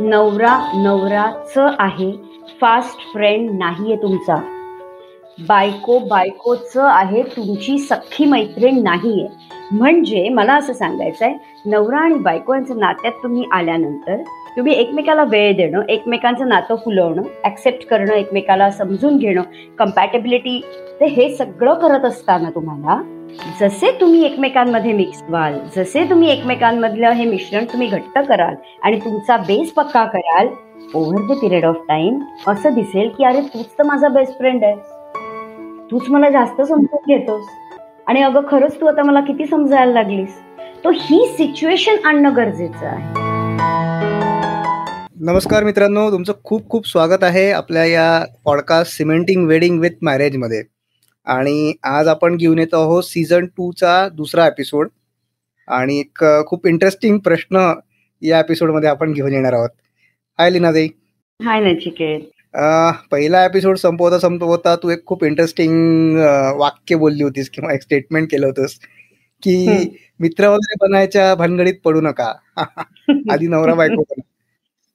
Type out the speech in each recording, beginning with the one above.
नवरा नवराच आहे. Fast friend नाहीये तुमचा. बायको बायकोच आहे तुमची सख्खी मैत्रीण नाहीये. म्हणजे मला असं सांगायचं आहे नवरा आणि बायको यांच्या नात्यात तुम्ही आल्यानंतर तुम्ही एकमेकाला वेळ देणं एकमेकांचं नातं फुलवणं ॲक्सेप्ट करणं एकमेकाला समजून घेणं कम्पॅटेबिलिटी ते हे सगळं करत असताना तुम्हाला जसे तुम्ही एकमेकांमध्ये मिक्स व्हाल जसे तुम्ही एकमेकांमधलं हे मिश्रण तुम्ही घट्ट कराल आणि तुमचा बेस पक्का कराल over the period of time असं दिसेल की अरे तूच तर माझा बेस्ट फ्रेंड आहे. तूच मला जास्त समजून घेतोस. आणि अगं खरंच तू आता मला किती समजायला लागलीस. तो ही सिच्युएशन आणणं गरजेचं आहे. नमस्कार मित्रांनो तुमचं खूप खूप स्वागत आहे आपल्या या पॉडकास्ट सिमेंटिंग वेडिंग विथ मॅरेजमध्ये आणि आज आपण घेऊन येतो आहोत सीझन टूचा दुसरा एपिसोड आणि एक खूप इंटरेस्टिंग प्रश्न या एपिसोडमध्ये आपण घेऊन येणार आहोत. हाय लीनाताई हाय नचिकेत. पहिला एपिसोड संपवता संपवता तू एक खूप इंटरेस्टिंग वाक्य बोलली होतीस किंवा एक स्टेटमेंट केलं होतंस की मित्र वगैरे बनायच्या भानगडीत पडू नका. आधी नवरा बायको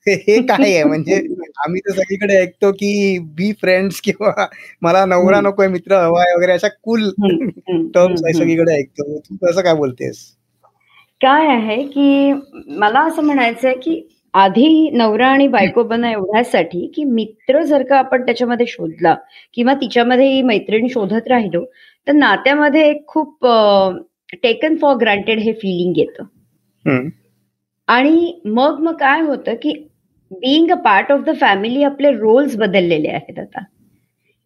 हे काय आहे? म्हणजे आम्ही तर सगळीकडे ऐकतो की बी फ्रेंड्स किंवा मला नवरा नकोय मित्र हवाय वगैरे अशा कुल टर्म्स सगळीकडे ऐकतो. तू कसं काय बोलतेस? काय आहे की मला असं म्हणायचंय की आधी नवरा आणि बायको बना एवढ्यासाठी की मित्र जर का आपण त्याच्यामध्ये शोधला किंवा तिच्यामध्ये मैत्रीण शोधत राहिलो तर नात्यामध्ये खूप टेकन फॉर ग्रांटेड हे फिलिंग येतं. आणि मग मग काय होतं की being a part of the family आपले रोल्स बदललेले आहेत आता.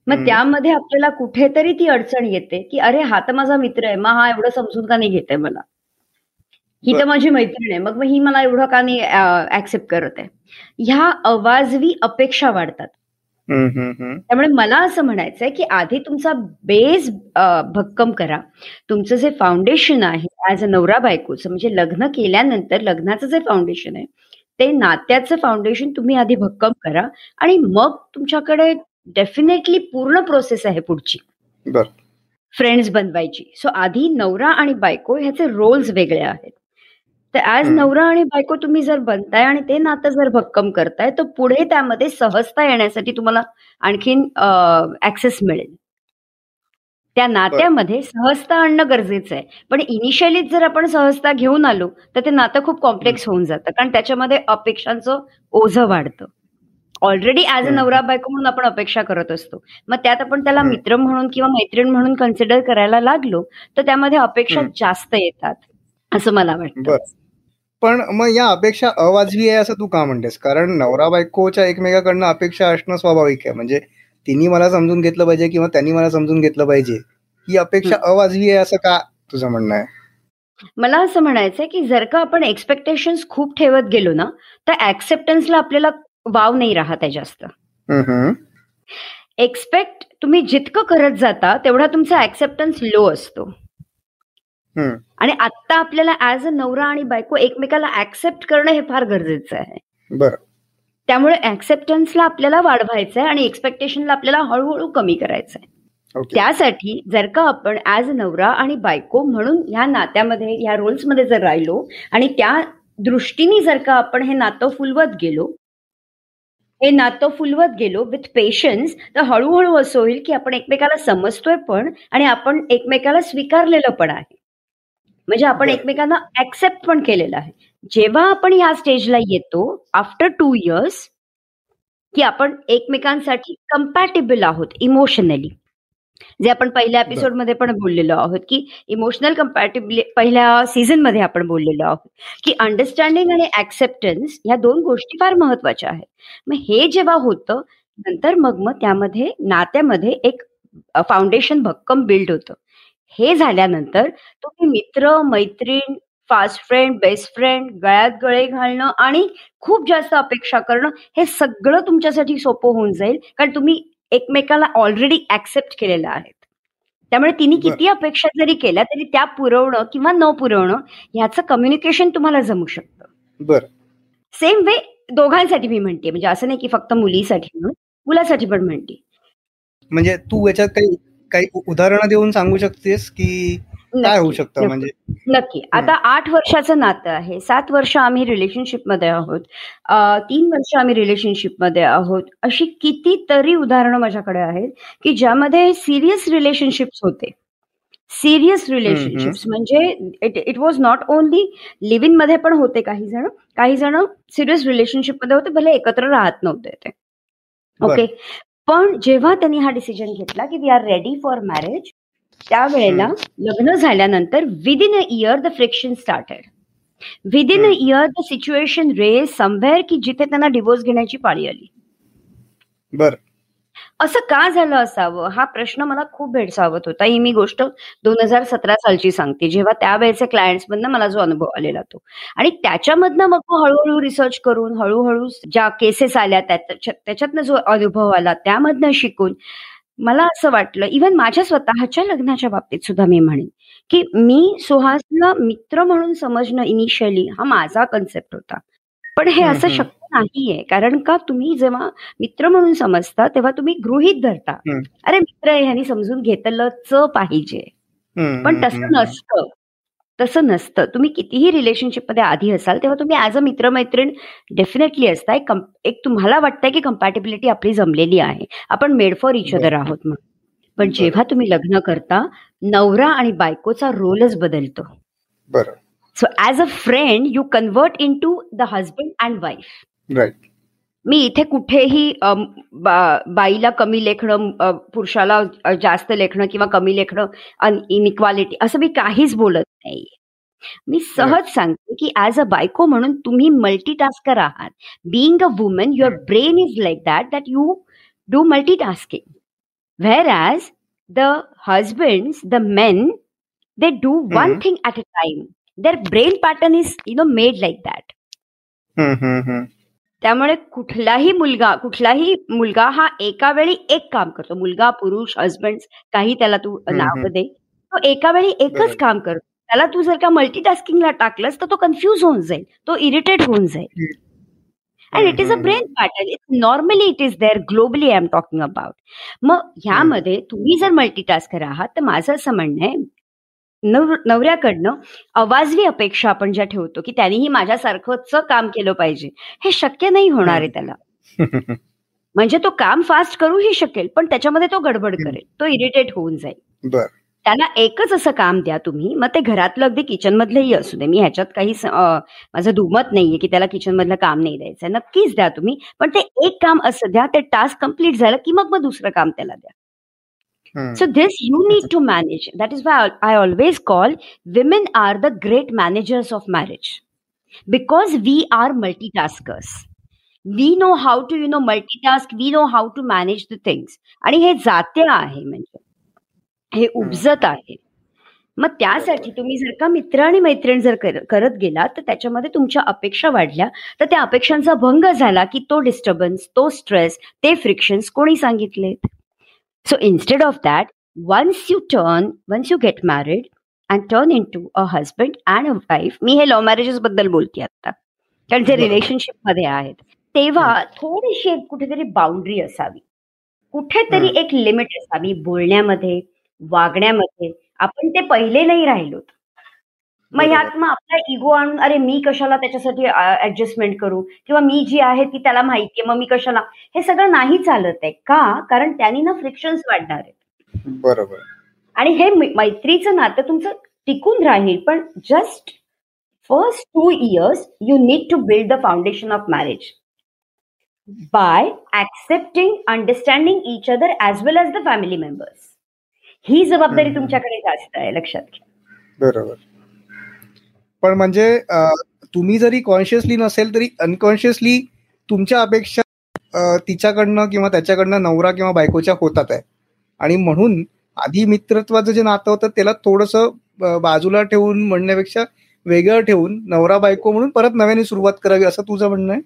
मग त्यामध्ये आपल्याला कुठेतरी ती अडचण येते की अरे हा तर माझा मित्र आहे मग हा एवढं समजून का नाही घेते मला? ही तर माझी मैत्रीण आहे मग मग ही मला एवढं का नाही ऍक्सेप्ट करत आहे. ह्या अवाजवी अपेक्षा वाढतात. त्यामुळे मला असं म्हणायचंय की आधी तुमचा बेस भक्कम करा. तुमचं जे फाउंडेशन आहे ऍज अ नवरा बायकोचं म्हणजे लग्न केल्यानंतर लग्नाचं जे फाउंडेशन आहे ते नात्याचं फाउंडेशन तुम्ही आधी भक्कम करा आणि मग तुमच्याकडे डेफिनेटली पूर्ण प्रोसेस आहे पुढची. फ्रेंड्स बनवायची. सो आधी नवरा आणि बायको ह्याचे रोल्स वेगळे आहेत. तर ऍज नवरा आणि बायको तुम्ही जर बनताय आणि ते नातं जर भक्कम करताय तर पुढे त्यामध्ये सहजता येण्यासाठी तुम्हाला आणखीन ऍक्सेस मिळेल. त्या नात्यामध्ये सहजता आणणं गरजेचं आहे. पण इनिशियलीच जर आपण सहजता घेऊन आलो तर ते नातं खूप कॉम्प्लेक्स होऊन जातं. कारण त्याच्यामध्ये अपेक्षांचं ओझं वाढतं. ऑलरेडी ऍज अ नवरा बायको म्हणून आपण अपेक्षा करत असतो. मग त्यात आपण त्याला मित्र म्हणून किंवा मैत्रीण म्हणून कन्सिडर करायला लागलो तर त्यामध्ये अपेक्षा जास्त येतात असं मला वाटतं. पण मग या अपेक्षा अवाजवी आहे असं तू का म्हणतेस? कारण नवरा बायकोच्या एकमेकाकडनं अपेक्षा असणं स्वाभाविक आहे. म्हणजे तिने मला समजून घेतलं पाहिजे किंवा त्यांनी मला समजून घेतलं पाहिजे. ही अपेक्षा अवाजवी आहे असं का तुझं म्हणणं आहे? मला असं म्हणायचंय की जर का आपण एक्सपेक्टेशन खूप ठेवत गेलो ना तर ऍक्सेप्टन्सला आपल्याला वाव नाही राहत आहे जास्त. एक्सपेक्ट तुम्ही जितकं करत जाता तेवढा तुमचा ऍक्सेप्टन्स लो असतो. आणि आता आपल्याला ऍज अ नवरा आणि बायको एकमेकाला ऍक्सेप्ट करणं हे फार गरजेचं आहे. बरं. त्यामुळे ऍक्सेप्टन्सला आपल्याला वाढवायचं आहे आणि एक्सपेक्टेशनला आपल्याला हळूहळू कमी करायचं आहे त्यासाठी जर का आपण ऍज नवरा आणि बायको म्हणून ह्या नात्यामध्ये ह्या रोल्समध्ये जर राहिलो आणि त्या दृष्टीने जर का आपण हे नातं फुलवत गेलो हे नातं फुलवत गेलो विथ पेशन्स तर हळूहळू असं होईल की आपण एकमेकाला समजतोय पण आणि आपण एकमेकाला स्वीकारलेलं पण आहे. म्हणजे आपण एकमेकांना ऍक्सेप्ट पण केलेलं आहे. जेव्हा आपण या स्टेजला येतो आफ्टर टू इयर्स की आपण एकमेकांसाठी कम्पॅटेबल आहोत इमोशनली जे आपण पहिल्या एपिसोडमध्ये पण बोललेलो आहोत की इमोशनल कम्पॅटेबिलि पहिल्या सीझनमध्ये आपण बोललेलो आहोत की अंडरस्टँडिंग आणि ऍक्सेप्टन्स ह्या दोन गोष्टी फार महत्त्वाच्या आहेत. मग हे जेव्हा होतं नंतर मग मग त्यामध्ये नात्यामध्ये एक फाउंडेशन भक्कम बिल्ड होतं. हे झाल्यानंतर तुम्ही मित्र मैत्रीण फास्ट फ्रेंड बेस्ट फ्रेंड गळ्यात गळे घालणं आणि खूप जास्त अपेक्षा करणं हे सगळं तुमच्यासाठी सोपं होऊन जाईल. कारण तुम्ही एकमेकाला ऑलरेडी ऍक्सेप्ट केलेलं आहे त्यामुळे तिने किती अपेक्षा जरी केल्या तरी त्या पुरवणं किंवा न पुरवणं ह्याचं कम्युनिकेशन तुम्हाला जमू शकतं. बर. सेम वे दोघांसाठी मी म्हणते. म्हणजे असं नाही की फक्त मुलीसाठी म्हणून मुलासाठी पण म्हणते. म्हणजे तू याच्यात काही काही उदाहरणं देऊन सांगू शकतेस की काय होऊ शकतं? म्हणजे नक्की. आता आठ वर्षाचं नातं आहे. सात वर्ष आम्ही रिलेशनशिपमध्ये आहोत. तीन वर्ष आम्ही रिलेशनशिपमध्ये आहोत. अशी कितीतरी उदाहरणं माझ्याकडे आहेत की ज्यामध्ये सिरियस रिलेशनशिप्स होते. सिरियस रिलेशनशिप्स म्हणजे it it was not only live इनमध्ये पण होते काही जण. काही जण सिरियस रिलेशनशिपमध्ये होते भले एकत्र राहत नव्हते ते. ओके पण जेव्हा त्यांनी हा डिसिजन घेतला की we are ready for marriage त्यावेळेला लग्न झाल्यानंतर within a year the friction started within a year the situation rage somewhere की जिथे त्यांना डिवोर्स घेण्याची पाळी आली. बर. असं का झालं असावं? हा प्रश्न मला खूप भेडसावत होता. ही मी गोष्ट दोन हजार सतरा सालची सांगते. जेव्हा त्यावेळेचे क्लायंट्स मधनं मला जो अनुभव आलेला तो. आणि त्याच्यामधनं मग हळूहळू रिसर्च करून हळूहळू ज्या केसेस आल्या त्याच्यातनं जो अनुभव आला त्यामधनं शिकून मला असं वाटलं इव्हन माझ्या स्वतःच्या लग्नाच्या बाबतीत सुद्धा मी म्हणेन की मी सुहासला मित्र म्हणून समजणं इनिशियली हा माझा कन्सेप्ट होता. पण हे असं शक्य नाहीये कारण का तुम्ही जेव्हा मित्र म्हणून समजता तेव्हा तुम्ही गृहित धरता. अरे मित्र ह्यांनी समजून घेतलंच पाहिजे. पण तसं नसतं. तसं नसतं. तुम्ही कितीही रिलेशनशिपमध्ये आधी असाल तेव्हा तुम्ही ऍज अ मित्रमैत्रीण डेफिनेटली असता एक तुम्हाला वाटतंय की कम्पॅटेबिलिटी आपली जमलेली आहे. आपण मेड फॉर इच अदर आहोत म्हणून. पण जेव्हा तुम्ही लग्न करता नवरा आणि बायकोचा रोलच बदलतो. बरं. So as a friend you convert in to the husband and wife right मी इथे कुठेही बाईला कमी लेखणं पुरुषाला जास्त लेखणं किंवा कमी लेखणं इनइक्वालिटी असं मी काहीच बोलत नाही मी सहज सांगते की ऍज अ बायको म्हणून तुम्ही मल्टीटास्कर आहात. Being a woman your brain is like that that you do multitasking where as the husband the men they do one thing at a time their brain pattern is you know made like that त्यामुळे कुठलाही मुलगा कुठलाही मुलगा हा एका वेळी एक काम करतो. मुलगा पुरुष हजबंड काही त्याला तू नाव दे. तो एका वेळी एकच काम करतो. त्याला तू जर का मल्टीटास्किंगला टाकलंस तर तो कन्फ्युज होऊन जाईल. तो इरिटेट होऊन जाईल. And it is a brain pattern it normally it is there globally I am talking about मग ह्यामध्ये तुम्ही जर मल्टीटास्कर आहात तर माझं असं म्हणणं आहे नवऱ्याकडनं अवाजवी अपेक्षा आपण ज्या ठेवतो की त्यांनीही माझ्यासारखंच काम केलं पाहिजे. हे शक्य नाही होणार आहे त्याला. म्हणजे तो काम फास्ट करूही शकेल पण त्याच्यामध्ये तो गडबड करेल. तो इरिटेट होऊन जाईल. त्याला एकच असं काम द्या तुम्ही मग ते घरातलं अगदी किचन मधलंही असू दे मी ह्याच्यात काही माझं दुमत नाहीये की त्याला किचन मधलं काम नाही द्यायचं नक्कीच द्या तुम्ही पण ते एक काम असं द्या ते टास्क कंप्लीट झालं की मग मग दुसरं काम त्याला द्या So this you need to manage. That is why I always call women are the great managers of marriage because we are multitaskers. We know how to, you know, multitask. We know how to manage the things. आणि हे जाते आहे म्हणजे हे उपजत आहे. मग त्यासाठी तुम्ही जर का मित्र आणि मैत्रीण जर करत गेला तर त्याच्यामध्ये तुमच्या अपेक्षा वाढल्या. तर त्या अपेक्षांचा भंग झाला की तो डिस्टर्बन्स तो स्ट्रेस ते फ्रिक्शन्स कोणी सांगितलेत? So instead of that, once you turn, once you get married and turn into a husband and a wife, मी हे लव्ह मॅरेजेस बद्दल बोलते आता. कारण जे रिलेशनशिपमध्ये आहेत तेव्हा थोडीशी कुठेतरी बाउंड्री असावी. कुठेतरी एक लिमिट असावी बोलण्यामध्ये. वागण्यामध्ये आपण ते पहिले नाही राहिलो मग ह्यात मग आपला इगो आणून अरे मी कशाला त्याच्यासाठी ऍडजस्टमेंट करू? किंवा मी जी आहे ती त्याला माहितीये मग मी कशाला? हे सगळं नाही चालत आहे. का? कारण त्यांनी ना फ्रिक्शन्स वाढणार आहेत. बरोबर. आणि हे मैत्रीचं नातं तुमचं टिकून राहील पण just first two years you need to build the foundation of marriage by accepting understanding each other as well as the family members ही जबाबदारी तुमच्याकडे जास्त आहे लक्षात घ्या. बरोबर. पण म्हणजे तुम्ही जरी कॉन्शियसली नसेल तरी अनकॉन्शियसली तुमच्या अपेक्षा तिच्याकडनं किंवा त्याच्याकडनं नवरा किंवा बायकोच्या होतात आहे. आणि म्हणून आधी मित्रत्वाचं जे नातं होतं त्याला थोडस बाजूला ठेवून म्हणण्यापेक्षा वेगळं ठेवून नवरा बायको म्हणून परत नव्याने सुरुवात करावी असं तुझं म्हणणं आहे?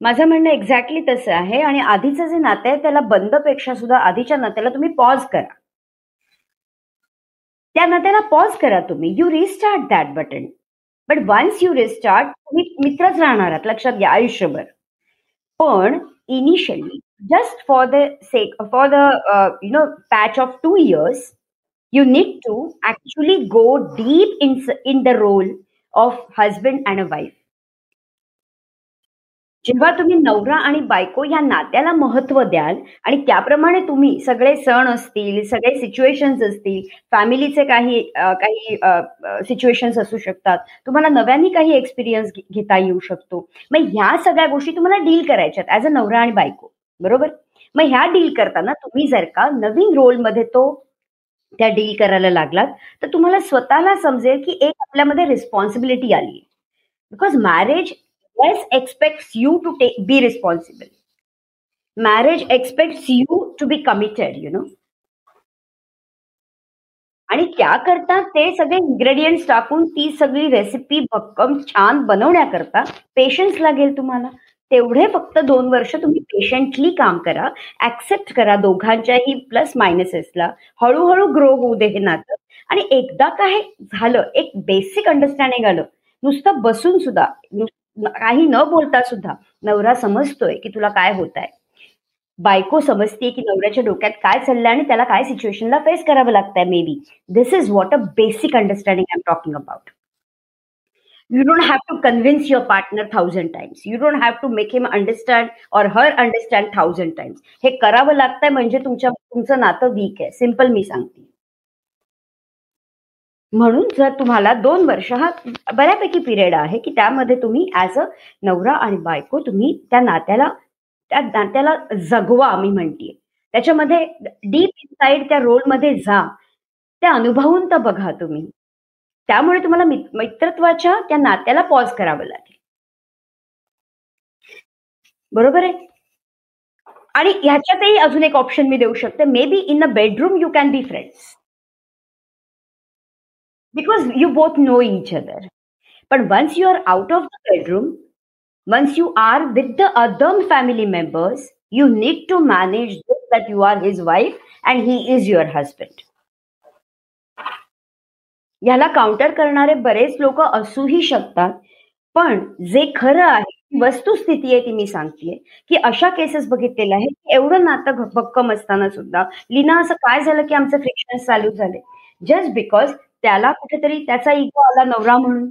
माझं म्हणणं एक्झॅक्टली तसं आहे. आणि आधीचं जे नातं आहे त्याला बंदपेक्षा सुद्धा आधीच्या नात्याला तुम्ही पॉज करा. त्या नात्याला पॉज करा तुम्ही. You restart that button but once you restart तुम्ही मित्रच राहणार आहात. लक्षात घ्या आयुष्यभर. पण initially just for the sake for the you know patch of two years you need to actually go deep in in the role of husband and a wife जेव्हा तुम्ही नवरा आणि बायको या नात्याला महत्त्व द्याल आणि त्याप्रमाणे तुम्ही सगळे सण असतील सगळे सिच्युएशन्स असतील फॅमिलीचे काही काही सिच्युएशन्स असू शकतात. तुम्हाला नव्याने काही एक्सपिरियन्स घेता येऊ शकतो. मग ह्या सगळ्या गोष्टी तुम्हाला डील करायच्यात ऍज अ नवरा आणि बायको. बरोबर? मग ह्या डील करताना तुम्ही जर का नवीन रोलमध्ये तो त्या डील करायला लागलात तर तुम्हाला स्वतःला समजेल की एक आपल्यामध्ये रिस्पॉन्सिबिलिटी आली because marriage Yes expects you to take, be responsible. Marriage expects you to be committed, you know. आणि त्याकरता ते सगळे इन्ग्रेडियंट्स टाकून ती सगळी रेसिपी भक्कम छान बनवण्याकरता पेशन्स लागेल तुम्हाला तेवढे फक्त दोन वर्ष तुम्ही पेशंटली काम करा ऍक्सेप्ट करा दोघांच्याही प्लस मायनसेसला हळूहळू ग्रो होऊ दे हे नातं आणि एकदा काय झालं एक बेसिक अंडरस्टँडिंग आलं नुसतं बसून सुद्धा काही न बोलता सुद्धा नवरा समजतोय की तुला काय होत आहे बायको समजते की नवऱ्याच्या डोक्यात काय चाललंय आणि त्याला काय सिच्युएशनला फेस करावं लागतंय maybe this is what a basic understanding I am talking about you don't have to convince your partner thousand times you don't have to make him understand or her understand thousand times हे करावं लागतंय म्हणजे तुमच्या तुमचं नातं weak आहे. Simple मी सांगते. म्हणून जर तुम्हाला दोन वर्ष हा बऱ्यापैकी पिरियड आहे की त्यामध्ये तुम्ही ऍज अ नवरा आणि बायको तुम्ही त्या नात्याला त्या नात्याला जगवा मी म्हणतीये. त्याच्यामध्ये डीप इनसाइड त्या रोलमध्ये जा. त्या अनुभवून तर बघा तुम्ही. त्यामुळे तुम्हाला मित्रत्वाच्या त्या नात्याला पॉज करावं लागेल. बरोबर आहे? आणि ह्याच्यातही अजून एक ऑप्शन मी देऊ शकते. Maybe in a bedroom you can be friends because you both know each other. But once you are out of the bedroom, once you are with the other family members, you need to manage this that you are his wife and he is your husband. याला counter करणारे बरेच लोक असूही शकतात पण जे खरं आहे वस्तुस्थिती आहे ती मी सांगते की अशा केसेस बघितलेल्या आहेत की एवढं नातं भक्कम असताना सुद्धा लीना असं काय झालं की आमचं फ्रिक्शन चालू झाले जस्ट बिकॉज त्याला कुठेतरी त्याचा इगो आला नवरा म्हणून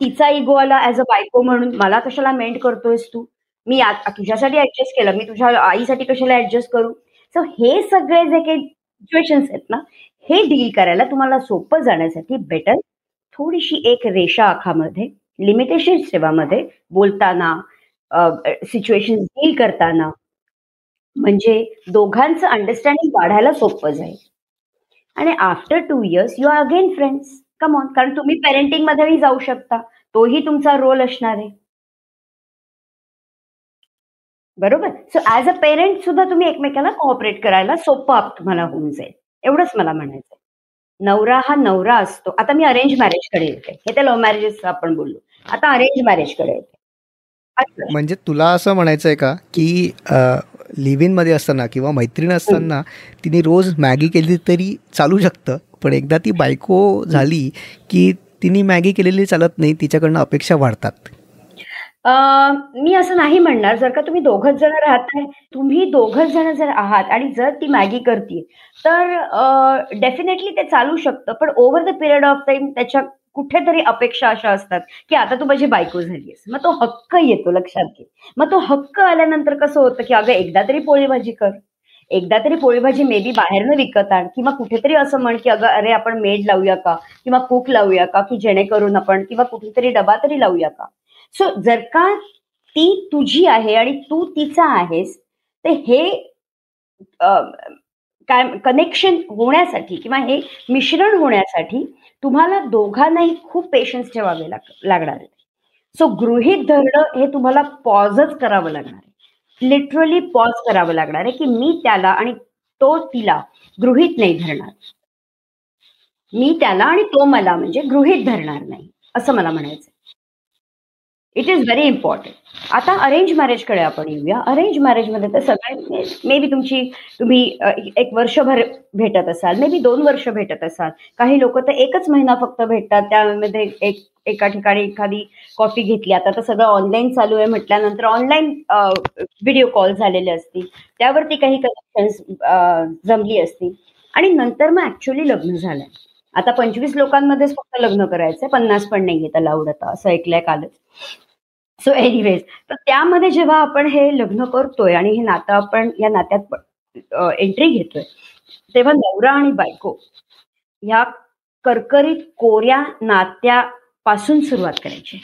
तिचा इगो आला ऍज अ बायको म्हणून मला कशाला मेंट करतोयस तू? मी तुझ्यासाठी ऍडजस्ट केलं मी तुझ्या आईसाठी कशाला ऍडजस्ट करू? सो हे सगळे जे काही सिच्युएशन्स आहेत ना हे डील करायला तुम्हाला सोपं जाण्यासाठी बेटर थोडीशी एक रेषा आखामध्ये लिमिटेशन सेवामध्ये बोलताना सिच्युएशन डील करताना म्हणजे दोघांचं अंडरस्टँडिंग वाढायला सोपं जाईल. आणि after two years you are again friends come on कारण तुम्ही पेरेंटिंग मध्येही जाऊ शकता. तोही तुमचा रोल असणार आहे. बरोबर? सो ऍज अ पेरेंट सुद्धा तुम्ही एकमेकाला कोऑपरेट करायला सोपं तुम्हाला होऊन जाईल. एवढंच मला म्हणायचं नवरा हा नवरा असतो. आता मी अरेंज मॅरेजकडे येते. हे तर लव्ह मॅरेजेस आपण बोललो. आता अरेंज मॅरेजकडे येते. म्हणजे तुला असं म्हणायचंय का की लिव्हिनमध्ये असताना किंवा मैत्रीण असताना तिने रोज मॅगी केली तरी चालू शकतं. पण एकदा ती बायको झाली की तिने मॅगी केलेली चालत नाही तिच्याकडनं अपेक्षा वाढतात. मी असं नाही म्हणणार. जर का तुम्ही दोघच जण राहताय तुम्ही दोघच जण जर आहात आणि जर ती मॅगी करते तर डेफिनेटली ते चालू शकतं. पण over the period of time त्याच्या कुठेतरी अपेक्षा अशा असतात की आता तू माझी बायको झालीस मग तो हक्क येतो लक्षात घे. मग तो हक्क आल्यानंतर कसं होतं की अगं एकदा तरी पोळी भाजी कर. एकदा तरी पोळी भाजी मे बी बाहेरनं विकत आण किंवा कुठेतरी असं म्हण की अगं अरे आपण मेड लावूया का? किंवा कुक लावूया का? की जेणेकरून आपण किंवा कुठेतरी डबा तरी लावूया का? सो जर का ती तुझी आहे आणि तू तिचा आहेस ते हे काय कनेक्शन होण्यासाठी किंवा हे मिश्रण होण्यासाठी तुम्हाला दोघांनाही खूप पेशन्स ठेवावे लाग लागणार आहे. सो गृहित धरणं हे तुम्हाला पॉजच करावं लागणार आहे. लिटरली पॉज करावं लागणार आहे की मी त्याला आणि तो तिला गृहित नाही धरणार. मी त्याला आणि तो मला म्हणजे गृहित धरणार नाही असं मला म्हणायचं इट इज व्हेरी इम्पॉर्टंट आता अरेंज मॅरेजकडे आपण येऊया. अरेंज मॅरेजमध्ये तर सगळ्यांनी मे बी तुमची तुम्ही एक वर्षभर भेटत असाल. मे बी दोन वर्ष भेटत असाल. काही लोक तर एकच महिना फक्त भेटतात. त्यामध्ये एक एका ठिकाणी एखादी कॉफी घेतली. आता तर सगळं ऑनलाईन चालू आहे म्हटल्यानंतर ऑनलाईन व्हिडिओ कॉल झालेले असतील. त्यावरती काही कनेक्शन्स जमली असतील. आणि नंतर मग ऍक्च्युअली लग्न झालंय. आता पंचवीस लोकांमध्येच फक्त लग्न करायचंय पन्नास पण नाहीये अलाउड आता असं ऐकलंय कालच. सो एनिवेज तर त्यामध्ये जेव्हा आपण हे लग्न करतोय आणि हे नातं आपण या नात्यात एंट्री घेतोय तेव्हा नवरा आणि बायको या करकरीत कोऱ्या नात्यापासून सुरुवात करायची.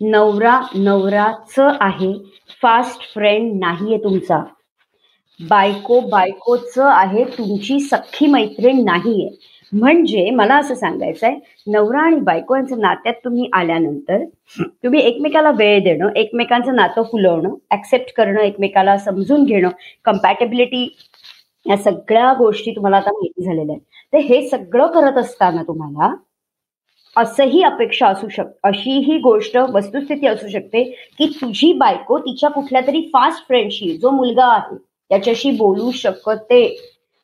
नवरा नवराच आहे फास्ट फ्रेंड नाहीये तुमचा. बायको बायकोच आहे तुमची सख्खी मैत्रीण नाहीये. म्हणजे मला असं सांगायचंय नवरा आणि बायको यांच्या नात्यात तुम्ही आल्यानंतर तुम्ही एकमेकाला वेळ देणं एकमेकांचं नातं फुलवणं ऍक्सेप्ट करणं एकमेकाला समजून घेणं कम्पॅटेबिलिटी या सगळ्या गोष्टी तुम्हाला आता माहिती झालेल्या आहेत. तर हे सगळं करत असताना तुम्हाला असंही अपेक्षा असू शक अशीही गोष्ट वस्तुस्थिती असू शकते की तुझी बायको तिच्या कुठल्या तरी फास्ट फ्रेंडशी जो मुलगा आहे त्याच्याशी बोलू शकते.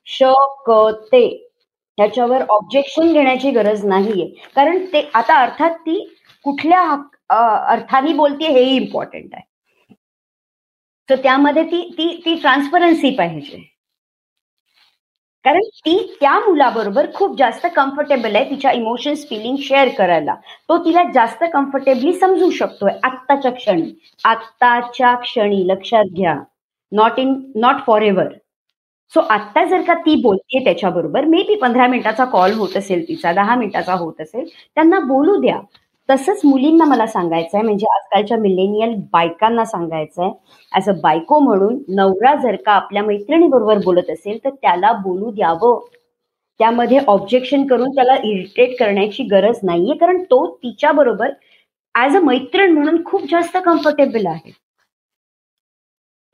शकते. त्याच्यावर ऑब्जेक्शन घेण्याची गरज नाहीये. कारण ते आता अर्थात ती कुठल्या अर्थाने बोलते हेही इम्पॉर्टंट आहे. तर त्यामध्ये ती ती ती ट्रान्सपरन्सी पाहिजे. कारण ती त्या मुलाबरोबर खूप जास्त कम्फर्टेबल आहे तिच्या इमोशन्स फिलिंग शेअर करायला. तो तिला जास्त कम्फर्टेबली समजू शकतोय. आत्ताच्या क्षणी. आत्ताच्या क्षणी. लक्षात घ्या. Not in not forever so आत्ता जर का ती बोलते त्याच्याबरोबर मे बी पंधरा मिनिटाचा कॉल होत असेल तिचा दहा मिनिटाचा होत असेल त्यांना बोलू द्या. तसंच मुलींना मला सांगायचं आहे म्हणजे आजकालच्या मिलेनियल बायकांना सांगायचं आहे ॲज अ बायको म्हणून नवरा जर का आपल्या मैत्रिणीबरोबर बोलत असेल तर त्याला बोलू द्यावं. त्यामध्ये ऑब्जेक्शन करून त्याला इरिटेट करण्याची गरज नाहीये कारण तो तिच्याबरोबर ॲज अ मैत्रीण म्हणून खूप जास्त कम्फर्टेबल आहे.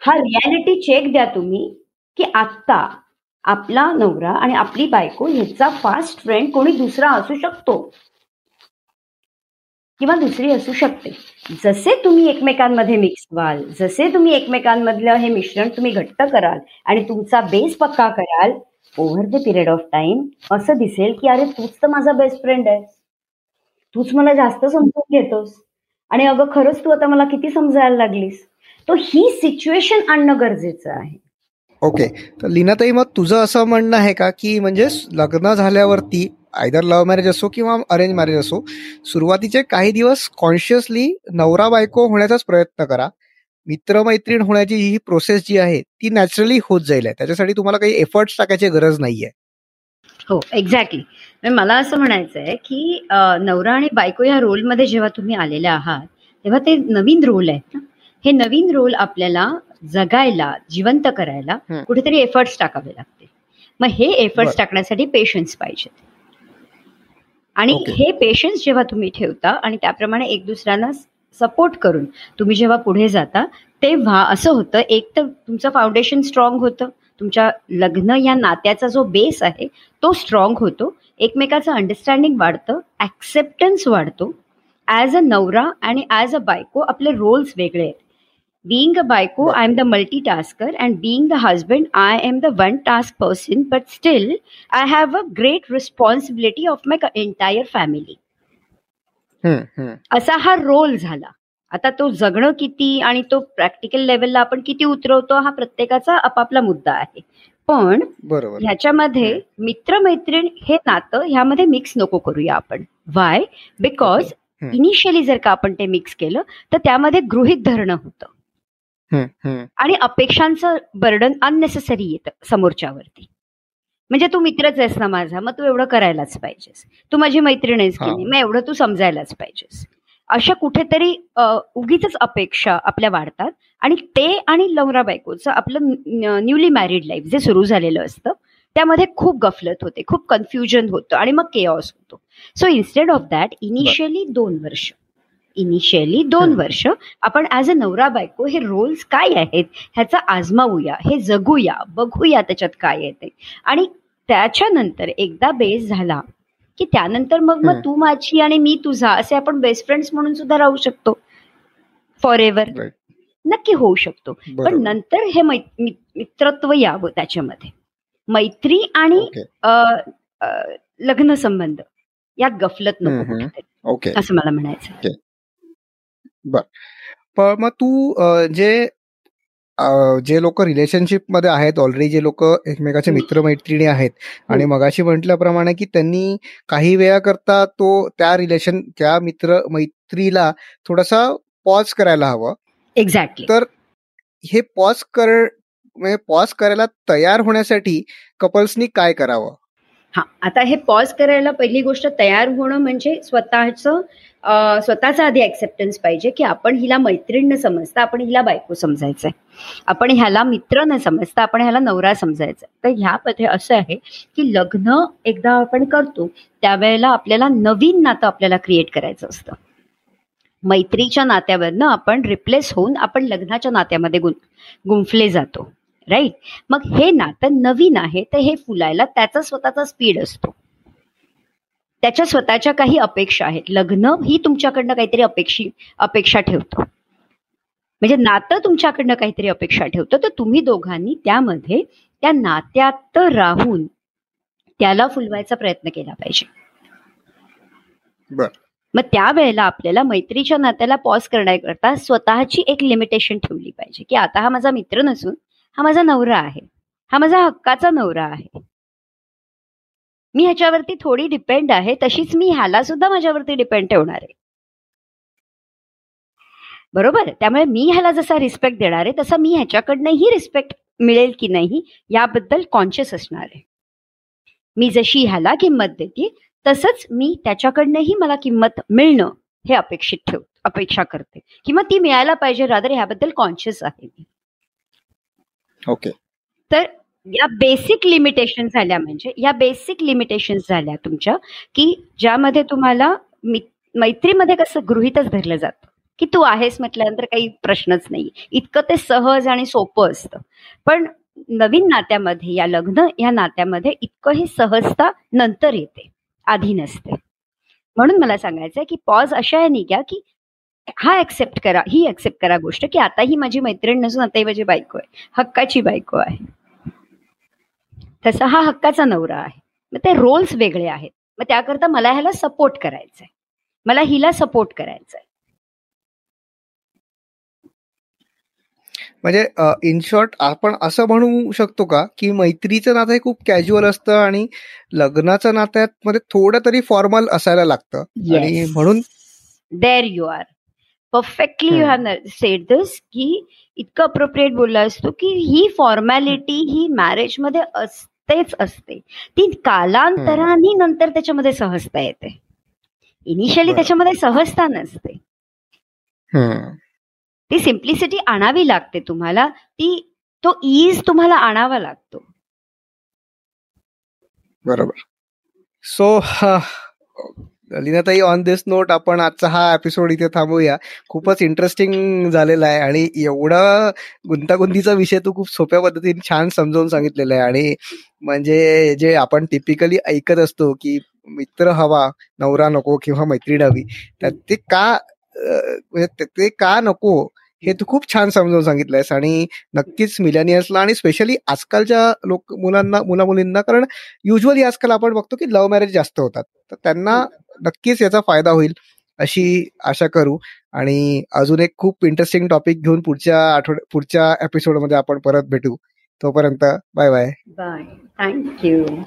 हा रियालिटी चेक द्या तुम्ही की आत्ता आपला नवरा आणि आपली बायको ह्याचा फास्ट फ्रेंड कोणी दुसरा असू शकतो. किंवा दुसरी असू शकते. जसे तुम्ही एकमेकांमध्ये मिक्स व्हाल जसे तुम्ही एकमेकांमधलं हे मिश्रण तुम्ही घट्ट कराल आणि तुमचा बेस पक्का कराल over the period of time असं दिसेल की अरे तूच तर माझा बेस्ट फ्रेंड आहे. तूच मला जास्त समजून घेतोस. आणि अगं खरंच तू आता मला किती समजायला लागलीस. तो ही सिच्युएशन आणणं गरजेचं आहे. ओके तर लीनाताई मग तुझं असं म्हणणं आहे का की म्हणजे लग्न झाल्यावरती आयदर लव्ह मॅरेज असो किंवा अरेंज मॅरेज असो सुरुवातीचे काही दिवस कॉन्शियसली नवरा बायको होण्याचाच प्रयत्न करा. मित्रमैत्रीण होण्याची ही प्रोसेस जी आहे ती नॅचरली होत जाईल त्याच्यासाठी तुम्हाला काही एफर्ट्स टाकायची गरज नाहीये. हो एक्झॅक्टली मला असं म्हणायचं आहे की नवरा आणि बायको या रोलमध्ये जेव्हा तुम्ही आलेले आहात तेव्हा ते नवीन रोल आहेत ना. हे नवीन रोल आपल्याला जगायला जिवंत करायला कुठेतरी एफर्ट्स टाकावे लागते मग हे एफर्ट्स टाकण्यासाठी पेशन्स पाहिजेत आणि हे पेशन्स जेव्हा तुम्ही ठेवता आणि त्याप्रमाणे एक दुसऱ्यांना सपोर्ट करून तुम्ही जेव्हा पुढे जाता तेव्हा असं होतं एक तर तुमचं फाउंडेशन स्ट्रॉंग होतं तुमच्या लग्न या नात्याचा जो बेस आहे तो स्ट्रॉंग होतो एकमेकाचं अंडरस्टँडिंग वाढतं ऍक्सेप्टन्स वाढतो. ॲज अ नवरा आणि ॲज अ बायको आपले रोल्स वेगळे आहेत. Being a baiko i am the multitasker and being the husband i am the one task person but still i have a great responsibility of my entire family. असा हा role झाला. आता तो जगणं किती आणि तो प्रॅक्टिकल लेवलला आपण किती उतरवतो हा प्रत्येकाचा आपापला मुद्दा आहे. पण ह्याच्यामध्ये मित्रमैत्रीण हे नातं ह्यामध्ये मिक्स नको करूया आपण. वाय बिकॉज इनिशियली जर का आपण ते मिक्स केलं तर त्यामध्ये गृहित धरणं होतं. आणि अपेक्षांचं बर्डन अननेसेसरी येतं समोरच्यावरती. म्हणजे तू मित्रच आहेस ना माझा मग तू एवढं करायलाच पाहिजेस. तू माझी मैत्रीण आहेस की नाही मग एवढं तू समजायलाच पाहिजेस. अशा कुठेतरी उगीच अपेक्षा आपल्या वाढतात आणि ते आणि लवरा बायकोचं आपलं न्यूली मॅरिड लाईफ जे सुरू झालेलं असतं त्यामध्ये खूप गफलत होते खूप कन्फ्युजन होतं आणि मग केऑस होतो. So instead of that initially दोन वर्ष. इनिशियली दोन वर्ष. आपण ऍज अ नवरा बायको हे रोल्स काय आहेत? ह्याचा आजमावूया हे जगूया बघूया त्याच्यात काय येते आणि त्याच्यानंतर एकदा बेस झाला की त्यानंतर मग मग तू माझी आणि मी तुझा असे आपण बेस्ट फ्रेंड्स म्हणून सुद्धा राहू शकतो. फॉर एव्हर नक्की होऊ शकतो. पण नंतर हे मित्रत्व यावं त्याच्यामध्ये. मैत्री आणि लग्न संबंध. यात गफलत नको असं मला म्हणायचं बर. पण मग तू जे जे लोक रिलेशनशिपमध्ये आहेत ऑलरेडी जे लोक एकमेकाचे मित्रमैत्रिणी आहेत आणि मगाशी म्हटल्याप्रमाणे की त्यांनी काही वेळा करता तो त्या रिलेशन त्या मित्र मैत्रीला थोडासा पॉज करायला हवं. एक्झॅक्टली तर हे पॉज कर म्हणजे पॉज करायला तयार होण्यासाठी कपल्सनी काय करावं? हा आता हे पॉज करायला पहिली गोष्ट तयार होणं म्हणजे स्वतःचं स्वतःचा आधी ऍक्सेप्टन्स पाहिजे की आपण हिला मैत्रीण न समजता आपण हिला बायको समजायचंय. आपण ह्याला मित्र न समजता आपण ह्याला नवरा समजायचा तर ह्यामध्ये असं आहे की लग्न एकदा आपण करतो त्यावेळेला आपल्याला नवीन नातं आपल्याला क्रिएट करायचं असतं. मैत्रीच्या नात्यावरनं आपण रिप्लेस होऊन आपण लग्नाच्या नात्यामध्ये गुं गुंफले जातो. राईट मग हे नातं नवीन आहे तर हे फुलायला त्याचा स्वतःचा स्पीड असतो. त्याच्या स्वतःच्या काही अपेक्षा आहेत. लग्न ही तुमच्याकडनं काहीतरी अपेक्षी अपेक्षा ठेवतो. म्हणजे नातं तुमच्याकडनं काहीतरी अपेक्षा ठेवतं. तर तुम्ही दोघांनी त्यामध्ये त्या नात्यात राहून त्याला फुलवायचा प्रयत्न केला पाहिजे. मग त्यावेळेला आपल्याला मैत्रीच्या नात्याला पॉज करण्याकरता स्वतःची एक लिमिटेशन ठेवली पाहिजे. की आता हा माझा मित्र नसून हा माझा नवरा आहे. हा माझा हक्काचा नवरा आहे. मी ह्याच्यावरती थोडी डिपेंड आहे तशीच मी ह्याला सुद्धा माझ्यावरती डिपेंड ठेवणार आहे. बरोबर? त्यामुळे मी ह्याला जसा रिस्पेक्ट देणार आहे तसा मी ह्याच्याकडनंही रिस्पेक्ट मिळेल की नाही याबद्दल कॉन्शियस असणार आहे. मी जशी ह्याला किंमत देते तसंच मी त्याच्याकडनंही मला किंमत मिळणं हे अपेक्षित ठेव अपेक्षा करते. किंवा ती मिळायला पाहिजे रादर ह्याबद्दल कॉन्शियस आहे मी. ओके तर या बेसिक लिमिटेशन झाल्या म्हणजे या बेसिक लिमिटेशन झाल्या तुमच्या की ज्यामध्ये तुम्हाला मैत्रीमध्ये कसं गृहितच धरलं जातं. की तू आहेस म्हटल्यानंतर काही प्रश्नच नाही. इतकं ते सहज आणि सोपं असतं. पण नवीन नात्यामध्ये या लग्न या नात्यामध्ये इतकं ही सहजता नंतर येते. आधी नसते. म्हणून मला सांगायचं की पॉज अशा आहे नाही की हा ऍक्सेप्ट करा ही ऍक्सेप्ट करा गोष्ट की आता ही माझी मैत्रीण नसून आता ही माझी बायको आहे. हक्काची बायको आहे. तसा हा हक्काचा नवरा आहे. मग ते रोल्स वेगळे आहेत. मग त्याकरता मला ह्याला सपोर्ट करायचंय. मला हिला सपोर्ट करायचंय. म्हणजे इन शॉर्ट आपण असं म्हणू शकतो का की मैत्रीचं नातं हे खूप कॅज्युअल असतं आणि लग्नाचं नात्यात मध्ये थोडं तरी फॉर्मल असायला लागतं. आणि म्हणून there you are perfectly you have said this की इतकं अप्रोप्रिएट बोलला असतो की ही फॉर्मॅलिटी ही मॅरेजमध्ये असतेच असते. ती कालांतराने नंतर त्याच्यामध्ये सहजता येते. इनिशियली त्याच्यामध्ये सहजता नसते. ती सिम्प्लिसिटी आणावी लागते तुम्हाला. ती तो ईज तुम्हाला आणावा लागतो. बरोबर. सो लीनाताई ऑन दिस नोट आपण आजचा हा एपिसोड इथे थांबूया. खूपच इंटरेस्टिंग झालेला आहे आणि एवढा गुंतागुंतीचा विषय तू खूप सोप्या पद्धतीने छान समजावून सांगितलेला आहे. आणि म्हणजे जे आपण टिपिकली ऐकत असतो की मित्र हवा नवरा नको किंवा मैत्रीण हवी ते का म्हणजे ते का नको हे तू खूप छान समजावून सांगितलंयस. आणि नक्कीच मिलेनियर्सला आणि स्पेशली आजकालच्या लोक मुलांना मुला मुलींना कारण युजली आजकाल आपण बघतो की लव्ह मॅरेज जास्त होतात. तर त्यांना नक्कीच याचा फायदा होईल अशी आशा करू. आणि अजून एक खूप इंटरेस्टिंग टॉपिक घेऊन पुढच्या आठवड्या पुढच्या एपिसोडमध्ये आपण परत भेटू. तोपर्यंत बाय बाय. Bye thank you